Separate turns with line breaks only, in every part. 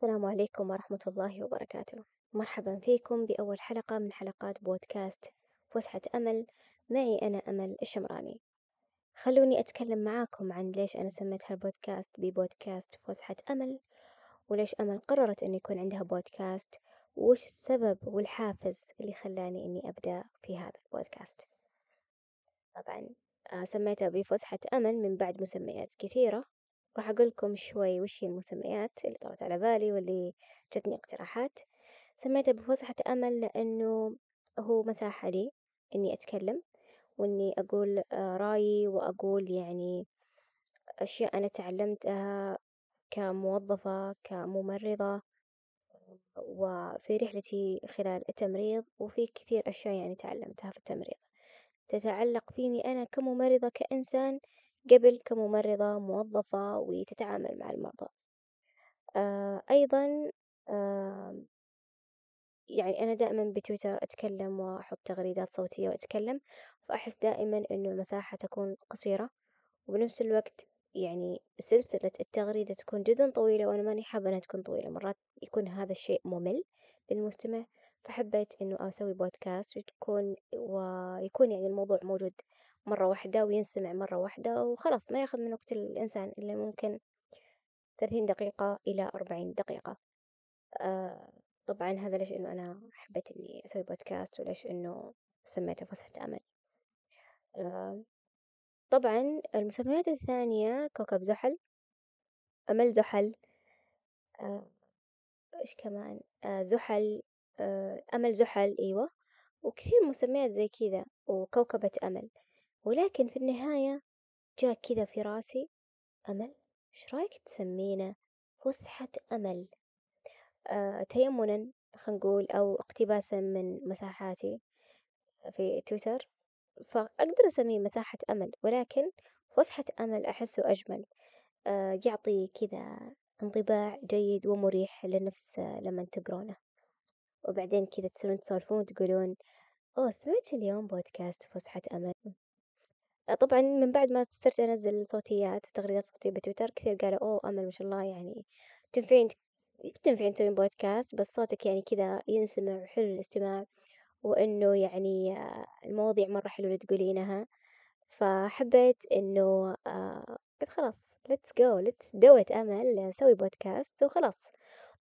السلام عليكم ورحمة الله وبركاته. مرحبا فيكم بأول حلقة من حلقات بودكاست فسحة أمل. معي أنا أمل الشمراني. خلوني أتكلم معاكم عن ليش أنا سميت هالبودكاست ببودكاست فسحة أمل وليش أمل قررت أن يكون عندها بودكاست وش السبب والحافز اللي خلاني أني أبدأ في هذا البودكاست. طبعا آه، سميتها بفسحة أمل من بعد مسميات كثيرة. راح أقول لكم شوي وش هي المسميات اللي طرت على بالي واللي جتني اقتراحات. سميتها بفسحة أمل لأنه هو مساحة لي إني أتكلم وإني أقول آه، رأيي وأقول يعني أشياء أنا تعلمتها كموظفة كممرضة وفي رحلتي خلال التمريض وفي كثير أشياء يعني تعلمتها في التمريض. تتعلق فيني أنا كممرضة كإنسان قبل كممرضة موظفة وتتعامل مع المرضى. آه أيضا يعني أنا دائما بتويتر أتكلم وأحط تغريدات صوتية وأتكلم فأحس دائما إنه المساحة تكون قصيرة وبنفس الوقت يعني سلسلة التغريدة تكون جدا طويلة وأنا ماني حابة إنها تكون طويلة مرات يكون هذا الشيء ممل للمستمع فحبيت إنه أسوي بودكاست وتكون ويكون يعني الموضوع موجود مرة واحدة وينسمع مرة واحدة وخلاص ما ياخذ من وقت الإنسان إلا ممكن ثلاثين دقيقة إلى أربعين دقيقة. آه طبعا هذا ليش إنه أنا حبيت إني أسوي بودكاست وليش إنه سميته فسحة أمل. آه طبعا المسميات الثانية كوكب زحل أمل زحل. آه إيش كمان؟ زحل. أمل زحل أيوة. وكثير مسميات زي كذا وكوكبة أمل. ولكن في النهاية جاء كذا في رأسي أمل إيش رأيك تسمينا فسحة أمل. آه تيمنا خلينا نقول أو اقتباسا من مساحاتي في تويتر. فأقدر أسميه مساحة أمل ولكن فسحة أمل أحسه أجمل. آه يعطي كذا انطباع جيد ومريح للنفس لما تقرونه. وبعدين كذا تصيرون تسولفون وتقولون أوه سمعت اليوم بودكاست فسحة أمل. طبعا من بعد ما صرت أنزل صوتيات وتغريدات صوتية بتويتر كثير قالوا أوه أمل ما شاء الله يعني تنفعين تنفعين تسوين بودكاست بس صوتك يعني كذا ينسمع وحلو الاستماع وإنه يعني المواضيع مرة حلوة اللي تقولينها. فحبيت إنه آه، قلت خلاص go let's do it أمل نسوي بودكاست وخلاص.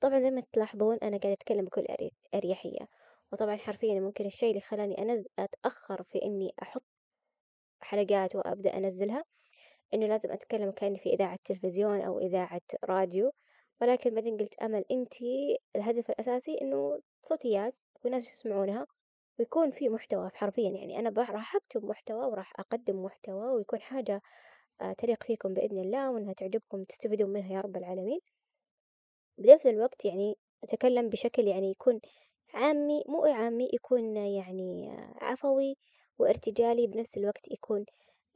طبعا زي ما تلاحظون أنا قاعدة أتكلم بكل أريحية. وطبعا حرفيا ممكن الشيء اللي خلاني أنز أتأخر في إني أحط حلقات وأبدأ أنزلها إنه لازم أتكلم كأني في إذاعة تلفزيون أو إذاعة راديو ولكن بعدين قلت أمل أنتي الهدف الأساسي إنه صوتيات والناس يسمعونها ويكون في محتوى حرفيا يعني أنا راح أكتب محتوى وراح أقدم محتوى ويكون حاجة آه، تليق فيكم بإذن الله وإنها تعجبكم تستفيدون منها يا رب العالمين. بنفس الوقت يعني أتكلم بشكل يعني يكون عامي مو عامي يكون يعني آه، عفوي وارتجالي بنفس الوقت يكون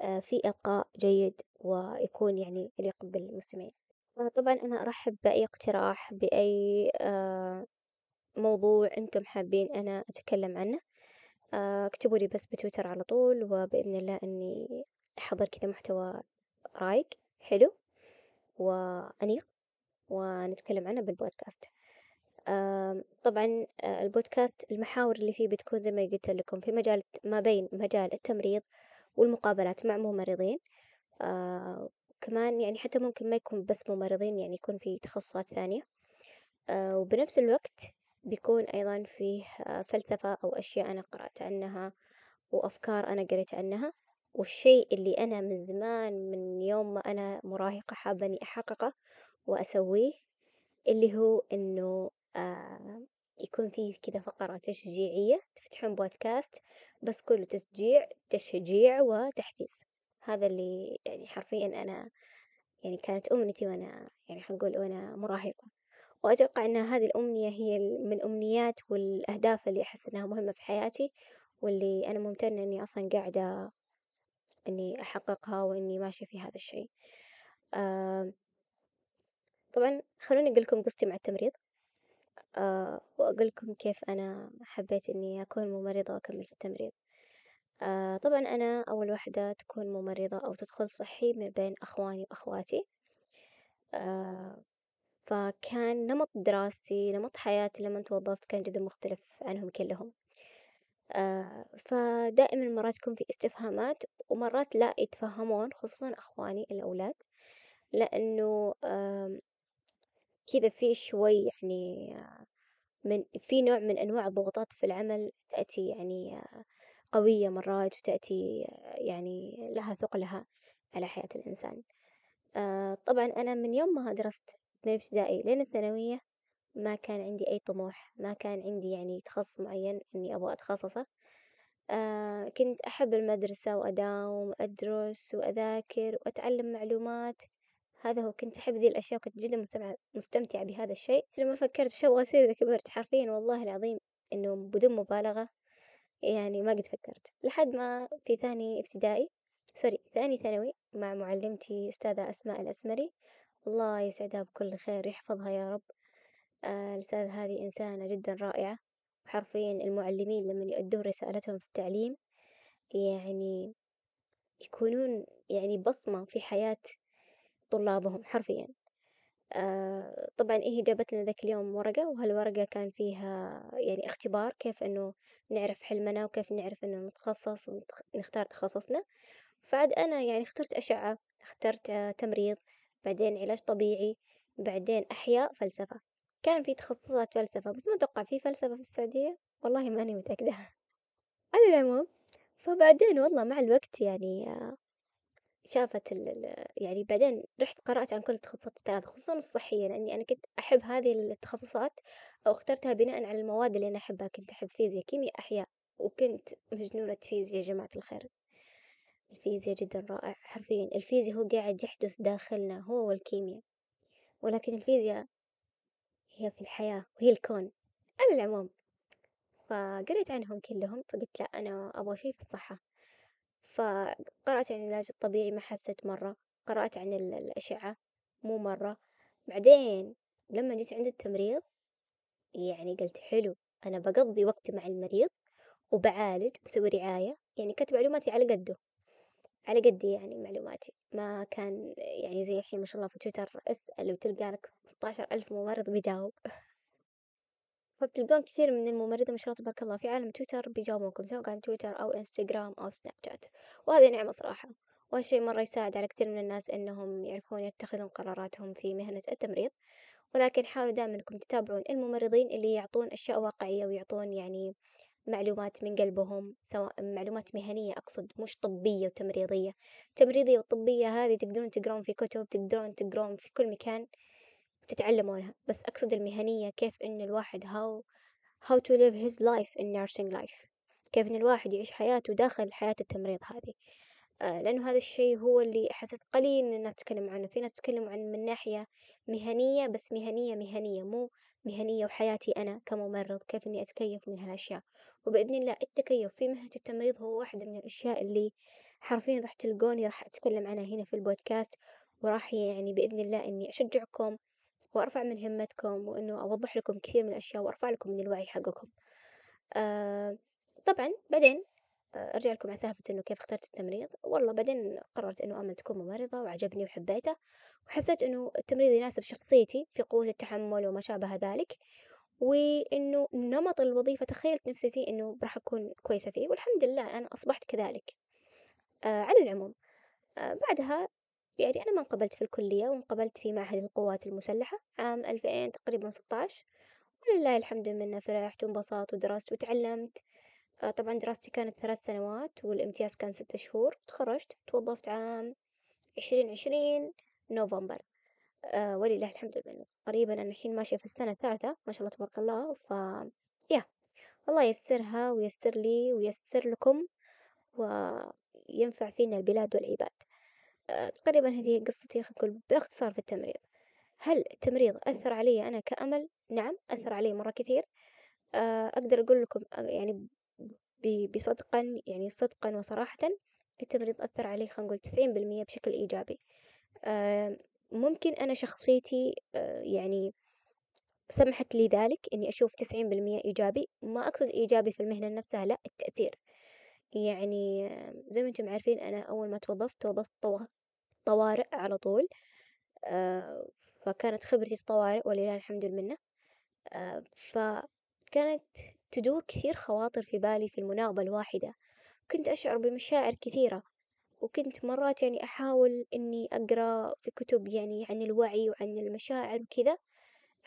آه، في إلقاء جيد ويكون يعني يليق بالمستمعين. طبعا أنا أرحب بأي اقتراح بأي موضوع أنتم حابين أنا أتكلم عنه. اكتبوا لي بس بتويتر على طول وبإذن الله أني أحضر كذا محتوى رايق حلو وأنيق ونتكلم عنه بالبودكاست. طبعا البودكاست المحاور اللي فيه بتكون زي ما قلت لكم في مجال ما بين مجال التمريض والمقابلات مع ممرضين. كمان يعني حتى ممكن ما يكون بس ممرضين يعني يكون في تخصصات ثانية. وبنفس الوقت بيكون أيضا فيه فلسفة أو أشياء أنا قرأت عنها وأفكار أنا قريت عنها. والشيء اللي أنا من زمان من يوم ما أنا مراهقة حابة إني أحققه وأسويه اللي هو إنه آه يكون فيه كذا فقرة تشجيعية تفتحون بودكاست بس كله تشجيع تشجيع وتحفيز. هذا اللي يعني حرفيا أنا يعني كانت أمنيتي وأنا يعني حنقول وأنا مراهقة. وأتوقع أن هذه الأمنية هي من الأمنيات والأهداف اللي أحس أنها مهمة في حياتي واللي أنا ممتنة إني أصلا قاعدة إني أحققها وإني ماشية في هذا الشيء. آه طبعا خلوني أقول لكم قصتي مع التمريض. آه وأقول لكم كيف أنا حبيت إني أكون ممرضة وأكمل في التمريض. آه طبعا أنا أول واحدة تكون ممرضة أو تدخل صحي من بين أخواني وأخواتي. آه فكان نمط دراستي نمط حياتي لما توظفت كان جدا مختلف عنهم كلهم. فدائما مرات يكون في استفهامات ومرات لا يتفهمون خصوصا أخواني الأولاد لأنه كذا في شوي يعني من في نوع من أنواع الضغوطات في العمل تأتي يعني قوية مرات وتأتي يعني لها ثقلها على حياة الإنسان. آه، طبعا أنا من يوم ما درست من الابتدائي لين الثانوية ما كان عندي أي طموح ما كان عندي يعني تخصص معين إني أبغى أتخصصه. آه، كنت أحب المدرسة وأداوم وأدرس وأذاكر وأتعلم معلومات هذا هو كنت أحب ذي الأشياء وكنت جدا مستمتعة بهذا الشيء. لما فكرت وش أبغى أصير إذا كبرت؟ حرفيا والله العظيم إنه بدون مبالغة يعني ما قد فكرت. لحد ما في ثاني ابتدائي سوري ثاني ثانوي مع معلمتي أستاذة أسماء الأسمري. الله يسعدها بكل خير يحفظها يا رب. آه الأستاذة هذه إنسانة جدا رائعة. حرفيا المعلمين لما يؤدون رسالتهم في التعليم يعني يكونون يعني بصمة في حياة طلابهم حرفيا. آه طبعا إيه جابت لنا ذاك اليوم ورقة وهالورقة كان فيها يعني اختبار كيف إنه نعرف حلمنا وكيف نعرف إنه نتخصص ونختار تخصصنا. فعاد أنا يعني اخترت أشعة اخترت آه تمريض بعدين علاج طبيعي بعدين أحياء فلسفة. كان في تخصصات فلسفة بس ما أتوقع في فلسفة في السعودية. والله ماني متأكدة. على العموم فبعدين والله مع الوقت يعني آه، شافت ال يعني بعدين رحت قرأت عن كل التخصصات الثلاثة خصوصا الصحية لأني أنا كنت أحب هذه التخصصات أو اخترتها بناء على المواد اللي أنا أحبها. كنت أحب فيزياء كيمياء أحياء وكنت مجنونة فيزياء يا جماعة الخير. الفيزياء جدا رائع حرفيا. الفيزياء هو قاعد يحدث داخلنا هو والكيمياء. ولكن الفيزياء هي في الحياة وهي الكون على العموم. فقريت عنهم كلهم فقلت لا أنا أبغى شي في الصحة. فقرأت عن العلاج الطبيعي ما حسيت مرة قرأت عن الأشعة مو مرة. بعدين لما جيت عند التمريض يعني قلت حلو أنا بقضي وقت مع المريض وبعالج بسوي رعاية يعني كانت معلوماتي على قده. على قدي يعني معلوماتي. ما كان يعني زي الحين ما شاء الله في تويتر اسأل وتلقى لك ستاشر ألف ممرض بيجاوب. فبتلقون كثير من الممرضة ما شاء الله تبارك الله في عالم تويتر بيجاوبونكم سواء كان تويتر أو إنستغرام أو سناب شات. وهذه نعمة صراحة. وهالشي مرة يساعد على كثير من الناس إنهم يعرفون يتخذون قراراتهم في مهنة التمريض. ولكن حاولوا دائما إنكم تتابعون الممرضين اللي يعطون أشياء واقعية ويعطون يعني معلومات من قلبهم سواء معلومات مهنية أقصد مش طبية وتمريضية. تمريضية وطبية هذه تقدرون تقرون في كتب تقدرون تقرون في كل مكان. تتعلمونها بس أقصد المهنية كيف إن الواحد how how to live his life in nursing life. كيف إن الواحد يعيش حياته داخل حياة التمريض هذه. آه لأنه هذا الشيء هو اللي حسيت قليل من الناس تتكلم عنه. في ناس تتكلم عن من ناحية مهنية بس مهنية مهنية مو مهنية وحياتي أنا كممرض كيف إني أتكيف من هالأشياء. وبإذن الله التكيف في مهنة التمريض هو واحدة من الأشياء اللي حرفيا راح تلقوني راح أتكلم عنها هنا في البودكاست. وراح يعني بإذن الله إني أشجعكم وأرفع من همتكم وإنه أوضح لكم كثير من الأشياء وأرفع لكم من الوعي حقكم. آه طبعا بعدين آه أرجع لكم على سالفة إنه كيف اخترت التمريض. والله بعدين قررت إنه أمل تكون ممرضة وعجبني وحبيته وحسيت إنه التمريض يناسب شخصيتي في قوة التحمل وما شابه ذلك وإنه نمط الوظيفة تخيلت نفسي فيه إنه راح أكون كويسة فيه والحمد لله أنا أصبحت كذلك. آه على العموم آه بعدها يعني أنا ما انقبلت في الكلية وانقبلت في معهد القوات المسلحة عام ألفين تقريبا ستة عشر ولله الحمد منه فرحت وانبسطت ودرست وتعلمت. آه طبعا دراستي كانت ثلاث سنوات والامتياز كان ستة شهور تخرجت توظفت عام عشرين عشرين نوفمبر. آه ولله الحمد منه قريبا أنا الحين ماشية في السنة الثالثة ما شاء الله تبارك الله ف يا الله ييسرها ويسر لي ويسر لكم وينفع فينا البلاد والعباد. تقريبا هذه قصتي خلينا نقول باختصار في التمريض. هل التمريض أثر علي أنا كأمل؟ نعم أثر علي مرة كثير. آه، أقدر أقول لكم آه، يعني بصدقا يعني صدقا وصراحة التمريض أثر علي خلينا نقول تسعين بالمية بشكل إيجابي. ممكن أنا شخصيتي يعني سمحت لي ذلك إني أشوف تسعين بالمية إيجابي. ما أقصد إيجابي في المهنة نفسها لا التأثير. يعني زي ما أنتم عارفين أنا أول ما توظفت توظفت طوارئ على طول فكانت خبرتي الطوارئ ولله الحمد والمنة آه، فكانت تدور كثير خواطر في بالي في المناوبة الواحدة كنت أشعر بمشاعر كثيرة وكنت مرات يعني أحاول إني أقرأ في كتب يعني عن الوعي وعن المشاعر وكذا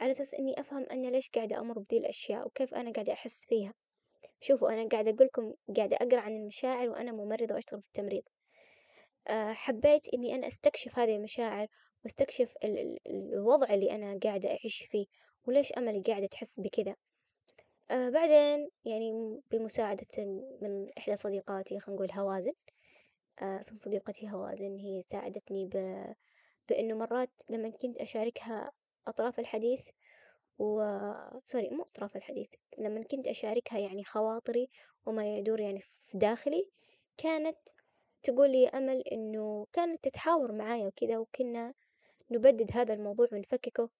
على أساس إني أفهم أنا ليش قاعدة أمر بذي الأشياء وكيف أنا قاعدة أحس فيها. شوفوا أنا قاعدة أقولكم قاعدة أقرأ عن المشاعر وأنا ممرضة وأشتغل في التمريض. آه، حبيت إني أنا أستكشف هذه المشاعر وأستكشف الوضع اللي أنا قاعدة أعيش فيه وليش أمل قاعدة تحس بكذا. آه بعدين يعني بمساعدة من إحدى صديقاتي خلينا نقول هوازن. آه اسم صديقتي هوازن هي ساعدتني ب... بإنه مرات لما كنت أشاركها أطراف الحديث و سوري مو أطراف الحديث لما كنت أشاركها يعني خواطري وما يدور يعني في داخلي كانت تقول لي أمل إنه كانت تتحاور معايا وكذا وكنا نبدد هذا الموضوع ونفككه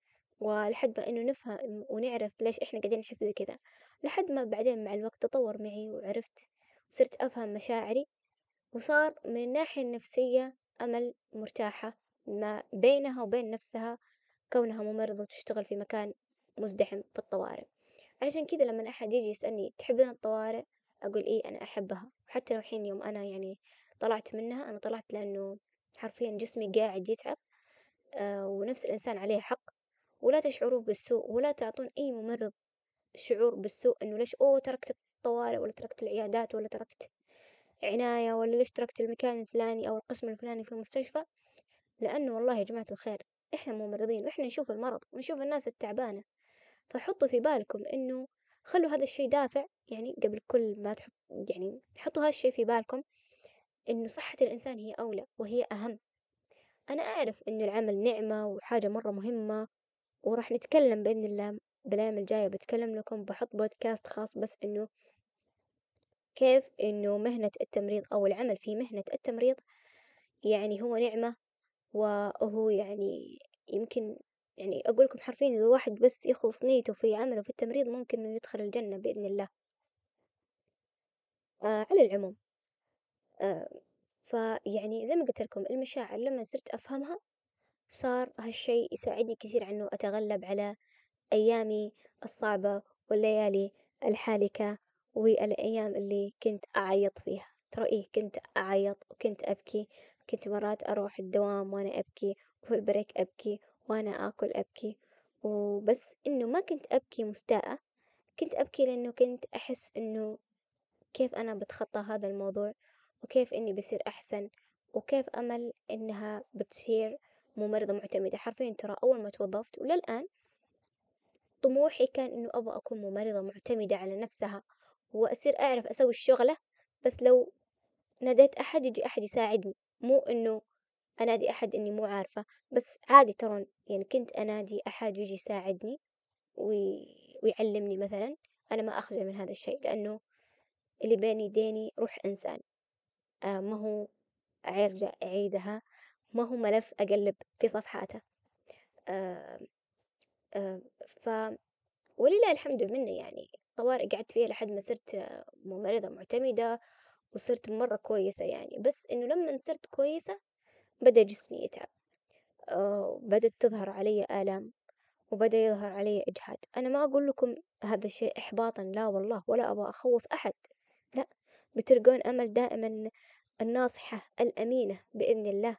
ولحد ما إنه نفهم ونعرف ليش إحنا قاعدين نحس بكذا لحد ما بعدين مع الوقت تطور معي وعرفت صرت أفهم مشاعري وصار من الناحية النفسية أمل مرتاحة ما بينها وبين نفسها كونها ممرضة وتشتغل في مكان مزدحم في الطوارئ. علشان كذا لما أحد يجي يسألني تحبين الطوارئ؟ أقول إيه أنا أحبها. وحتى لو حين يوم أنا يعني طلعت منها أنا طلعت لأنه حرفيا جسمي قاعد يتعب آه ونفس الإنسان عليه حق. ولا تشعروا بالسوء ولا تعطون أي ممرض شعور بالسوء إنه ليش أوه تركت الطوارئ ولا تركت العيادات ولا تركت عناية ولا ليش تركت المكان الفلاني أو القسم الفلاني في المستشفى؟ لأنه والله يا جماعة الخير إحنا ممرضين وإحنا نشوف المرض ونشوف الناس التعبانة. فحطوا في بالكم إنه خلوا هذا الشي دافع. يعني قبل كل ما تحط يعني تحطوا هذا الشي في بالكم إنه صحة الإنسان هي أولى وهي أهم. أنا أعرف إنه العمل نعمة وحاجة مرة مهمة وراح نتكلم بإذن الله بالأيام الجاية بتكلم لكم بحط بودكاست خاص بس إنه كيف إنه مهنة التمريض أو العمل في مهنة التمريض يعني هو نعمة وهو يعني يمكن يعني أقول لكم حرفيا إذا الواحد بس يخلص نيته في عمله في التمريض ممكن إنه يدخل الجنة بإذن الله. آه على العموم آه فيعني زي ما قلت لكم المشاعر لما صرت أفهمها صار هالشي يساعدني كثير عنه أتغلب على أيامي الصعبة والليالي الحالكة والأيام اللي كنت أعيط فيها. ترى إيه كنت أعيط وكنت أبكي كنت مرات أروح الدوام وأنا أبكي وفي البريك أبكي وأنا آكل أبكي. وبس إنه ما كنت أبكي مستاءة كنت أبكي لأنه كنت أحس إنه كيف أنا بتخطى هذا الموضوع وكيف إني بصير أحسن وكيف أمل إنها بتصير ممرضة معتمدة. حرفيا ترى أول ما توظفت وللآن طموحي كان إنه أبغى أكون ممرضة معتمدة على نفسها وأصير أعرف أسوي الشغلة بس لو ناديت أحد يجي أحد يساعدني. مو إنه أنادي أحد إني مو عارفة بس عادي ترون يعني كنت أنادي أحد يجي يساعدني وي... ويعلمني مثلا أنا ما أخجل من هذا الشيء لأنه اللي بين يديني روح إنسان. آه ما هو أرجع أعيدها ما هو ملف أقلب في صفحاته. آه آه ف ولله الحمد منه يعني. طوارئ قعدت فيها لحد ما صرت ممرضة معتمدة وصرت مرة كويسة يعني. بس إنه لما صرت كويسة بدأ جسمي يتعب بدأت تظهر علي آلام وبدأ يظهر علي إجهاد. أنا ما أقول لكم هذا الشيء إحباطا لا والله ولا أبغى أخوف أحد لا. بتلقون أمل دائما الناصحة الأمينة بإذن الله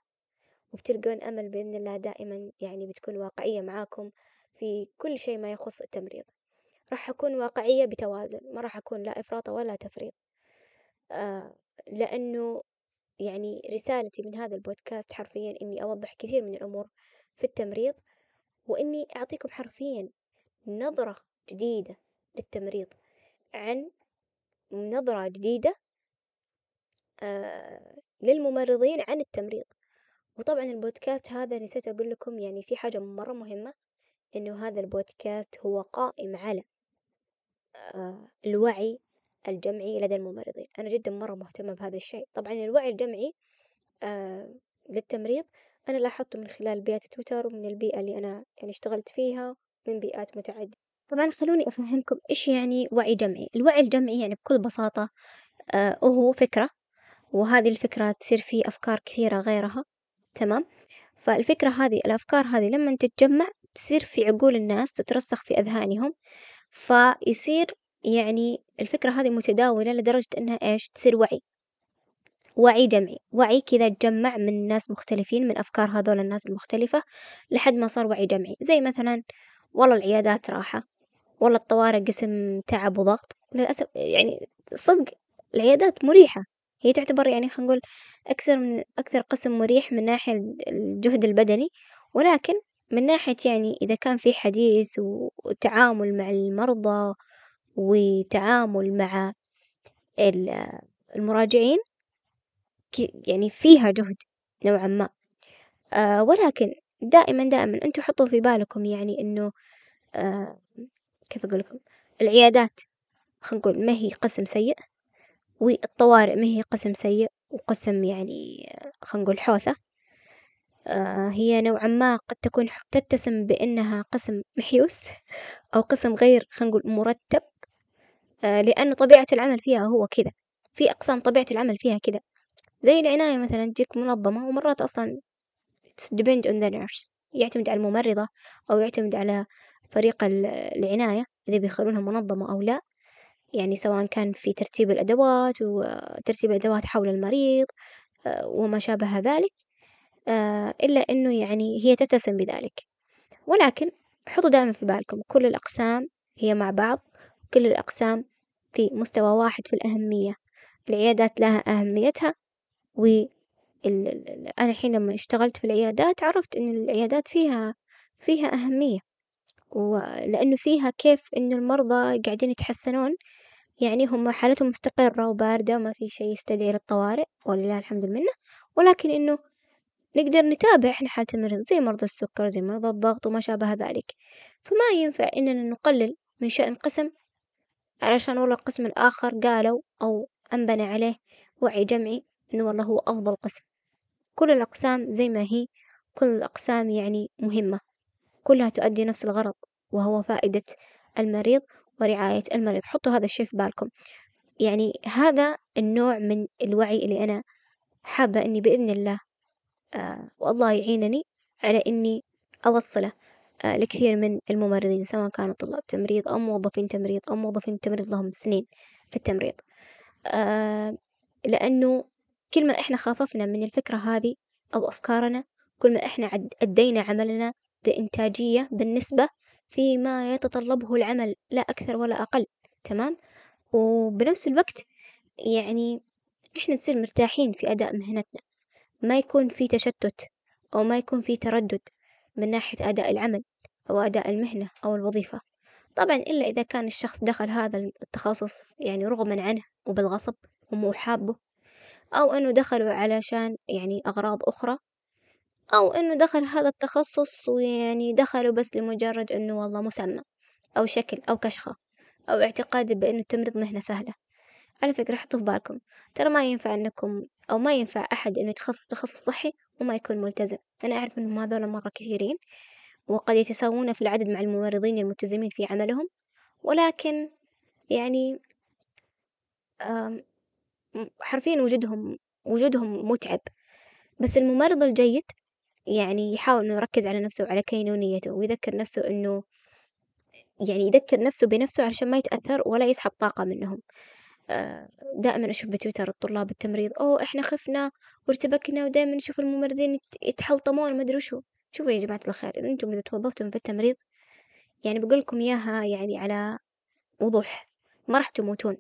وبتلقون أمل بإذن الله دائما يعني بتكون واقعية معاكم في كل شيء ما يخص التمريض. راح أكون واقعية بتوازن ما راح أكون لا إفراط ولا تفريط آه لأنه يعني رسالتي من هذا البودكاست حرفيا إني أوضح كثير من الأمور في التمريض وإني أعطيكم حرفيا نظرة جديدة للتمريض عن نظرة جديدة آه للممرضين عن التمريض. وطبعا البودكاست هذا نسيت أقول لكم يعني في حاجة مرة مهمة إنه هذا البودكاست هو قائم على آه الوعي الجمعي لدى الممرضين. أنا جدا مرة مهتمة بهذا الشيء. طبعا الوعي الجمعي آه للتمريض أنا لاحظته من خلال بيئة تويتر ومن البيئة اللي أنا يعني اشتغلت فيها من بيئات متعددة. طبعا خلوني أفهمكم إيش يعني وعي جمعي. الوعي الجمعي يعني بكل بساطة آه فكرة وهذه الفكرة تصير في أفكار كثيرة غيرها. تمام؟ فالفكرة هذي الأفكار هذي لما تتجمع تصير في عقول الناس تترسخ في أذهانهم فيصير يعني الفكرة هذي متداولة لدرجة إنها إيش؟ تصير وعي. وعي جمعي. وعي كذا تجمع من ناس مختلفين من أفكار هذول الناس المختلفة لحد ما صار وعي جمعي. زي مثلا والله العيادات راحة والله الطوارئ قسم تعب وضغط. للأسف يعني صدق العيادات مريحة. هي تعتبر يعني خلينا نقول أكثر من أكثر قسم مريح من ناحية الجهد البدني. ولكن من ناحية يعني إذا كان في حديث وتعامل مع المرضى وتعامل مع المراجعين يعني فيها جهد نوعا ما. آه ولكن دائما دائما أنتوا حطوا في بالكم يعني إنه آه كيف أقول لكم؟ العيادات خلينا نقول ما هي قسم سيء والطوارئ ما هي قسم سيء وقسم يعني خلينا نقول حوسة. آه هي نوعا ما قد تكون تتسم بأنها قسم محيوس أو قسم غير خلينا نقول مرتب. آه لأنه طبيعة العمل فيها هو كذا في أقسام طبيعة العمل فيها كذا زي العناية مثلا تجيك منظمة ومرات أصلا it's depend on the nurse. يعتمد على الممرضة أو يعتمد على فريق العناية إذا بيخلونها منظمة أو لا. يعني سواء كان في ترتيب الأدوات وترتيب الأدوات حول المريض آه، وما شابه ذلك آه، إلا إنه يعني هي تتسم بذلك. ولكن حطوا دائما في بالكم كل الأقسام هي مع بعض. كل الأقسام في مستوى واحد في الأهمية. العيادات لها أهميتها و أنا الحين لما اشتغلت في العيادات عرفت إن العيادات فيها فيها أهمية ولأنه فيها كيف إنه المرضى قاعدين يتحسنون. يعني هم حالتهم مستقرة وباردة ما في شي يستدعي للطوارئ ولله الحمد منه ولكن إنه نقدر نتابع إحنا حالة المريض زي مرضى السكر زي مرضى الضغط وما شابه ذلك. فما ينفع إننا نقلل من شأن قسم علشان والله القسم الآخر قالوا أو أنبنى عليه وعي جمعي إنه والله هو أفضل قسم. كل الأقسام زي ما هي كل الأقسام يعني مهمة. كلها تؤدي نفس الغرض وهو فائدة المريض ورعاية المريض. حطوا هذا الشي في بالكم. يعني هذا النوع من الوعي اللي أنا حابة إني بإذن الله آه والله يعينني على إني أوصله. لكثير من الممرضين سواء كانوا طلاب تمريض أو موظفين تمريض أو موظفين تمريض لهم سنين في التمريض. آه لأنه كل ما إحنا خففنا من الفكرة هذه أو أفكارنا كل ما إحنا أدينا عملنا بإنتاجية بالنسبة فيما يتطلبه العمل لا أكثر ولا أقل تمام؟ وبنفس الوقت يعني إحنا نصير مرتاحين في أداء مهنتنا. ما يكون في تشتت أو ما يكون في تردد. من ناحية أداء العمل أو أداء المهنة أو الوظيفة. طبعا إلا إذا كان الشخص دخل هذا التخصص يعني رغما عنه وبالغصب ومو حابه أو إنه دخلوا علشان يعني أغراض أخرى أو إنه دخل هذا التخصص ويعني دخلوا بس لمجرد إنه والله مسمى أو شكل أو كشخة أو اعتقاد بإنه التمريض مهنة سهلة. على فكرة حطوا في بالكم ترى ما ينفع إنكم أو ما ينفع أحد إنه يتخصص تخصص صحي وما يكون ملتزم. أنا أعرف إنهم هذول مرة كثيرين وقد يتساوون في العدد مع الممرضين الملتزمين في عملهم. ولكن يعني حرفيا وجودهم وجودهم متعب. بس الممرض الجيد يعني يحاول إنه يركز على نفسه وعلى كينونيته ويذكر نفسه إنه يعني يذكر نفسه بنفسه علشان ما يتأثر ولا يسحب طاقة منهم. دائما أشوف بتويتر الطلاب التمريض أوه إحنا خفنا وارتبكنا ودائما نشوف الممرضين يتحلطمون ما أدري وشو. شوفوا يا جماعة الخير إذا أنتم إذا توظفتم في التمريض يعني بقول لكم إياها يعني على وضوح. ما راح تموتون.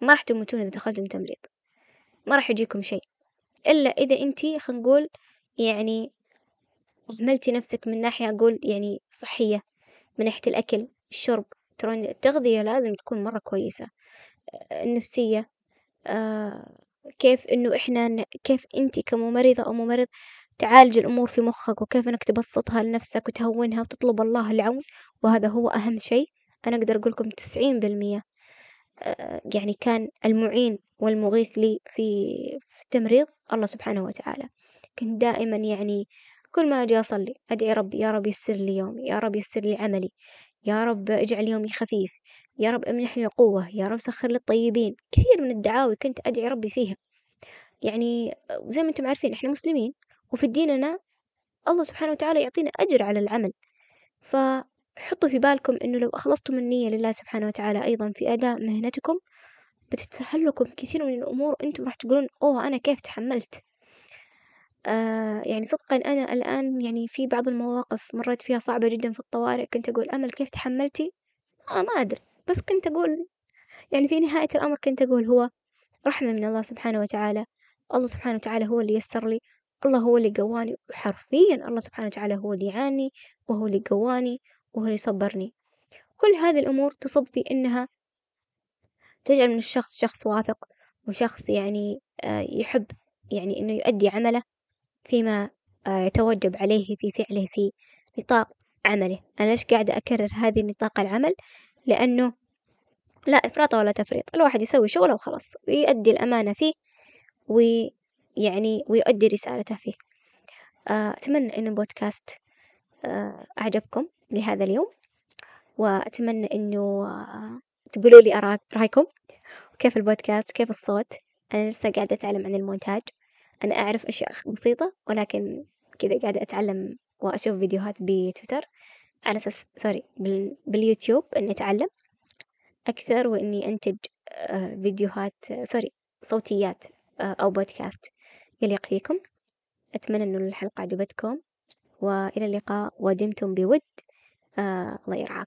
ما راح تموتون إذا دخلتم تمريض. ما راح يجيكم شيء. إلا إذا أنتي خلينا نقول يعني أهملتي نفسك من ناحية أقول يعني صحية من ناحية الأكل الشرب. ترى التغذية لازم تكون مرة كويسة. النفسية آه كيف إنه إحنا كيف أنتي كممرضة أو ممرض تعالج الأمور في مخك وكيف إنك تبسطها لنفسك وتهونها وتطلب الله العون وهذا هو أهم شيء. أنا أقدر أقول لكم تسعين بالمية آه، يعني كان المعين والمغيث لي في, في التمريض الله سبحانه وتعالى. كنت دائما يعني كل ما أجي أصلي أدعي ربي يا رب يسر لي يومي يا رب يسر لي عملي يا رب اجعل يومي خفيف يا رب امنحني قوة يا رب سخر لي الطيبين. كثير من الدعاوي كنت أدعي ربي فيها. يعني زي ما أنتم عارفين إحنا مسلمين وفي ديننا الله سبحانه وتعالى يعطينا أجر على العمل. فحطوا في بالكم إنه لو أخلصتم النية لله سبحانه وتعالى أيضا في أداء مهنتكم بتتسهل لكم كثير من الأمور. وأنتم راح تقولون أوه أنا كيف تحملت؟ آه يعني صدقا أنا الآن يعني في بعض المواقف مريت فيها صعبة جدا في الطوارئ كنت أقول أمل كيف تحملتي؟ آه ما أدري. بس كنت أقول يعني في نهاية الأمر كنت أقول هو رحمة من الله سبحانه وتعالى. الله سبحانه وتعالى هو اللي يسر لي الله هو اللي قواني وحرفيا الله سبحانه وتعالى هو اللي يعاني وهو اللي قواني وهو اللي يصبرني. كل هذه الأمور تصب في إنها تجعل من الشخص شخص واثق وشخص يعني آه، يحب يعني إنه يؤدي عمله فيما آه، يتوجب عليه في فعله في نطاق عمله. أنا ليش قاعدة أكرر هذه نطاق العمل؟ لأنه لا إفراط ولا تفريط الواحد يسوي شغله وخلاص ويؤدي الأمانة فيه ويعني ويؤدي رسالته فيه. آه، أتمنى أن البودكاست آه، أعجبكم لهذا اليوم وأتمنى أنه تقولوا لي رأيكم كيف البودكاست كيف الصوت. أنا لسه قاعدة أتعلم عن المونتاج أنا أعرف أشياء بسيطة ولكن كذا قاعدة أتعلم وأشوف فيديوهات بتويتر. على أساس سوري بال... باليوتيوب إني أتعلم أكثر وإني أنتج آه، فيديوهات سوري صوتيات آه، أو بودكاست يليق فيكم أتمنى إنه الحلقة عجبتكم. وإلى اللقاء. ودمتم بود. آه الله يرعاكم.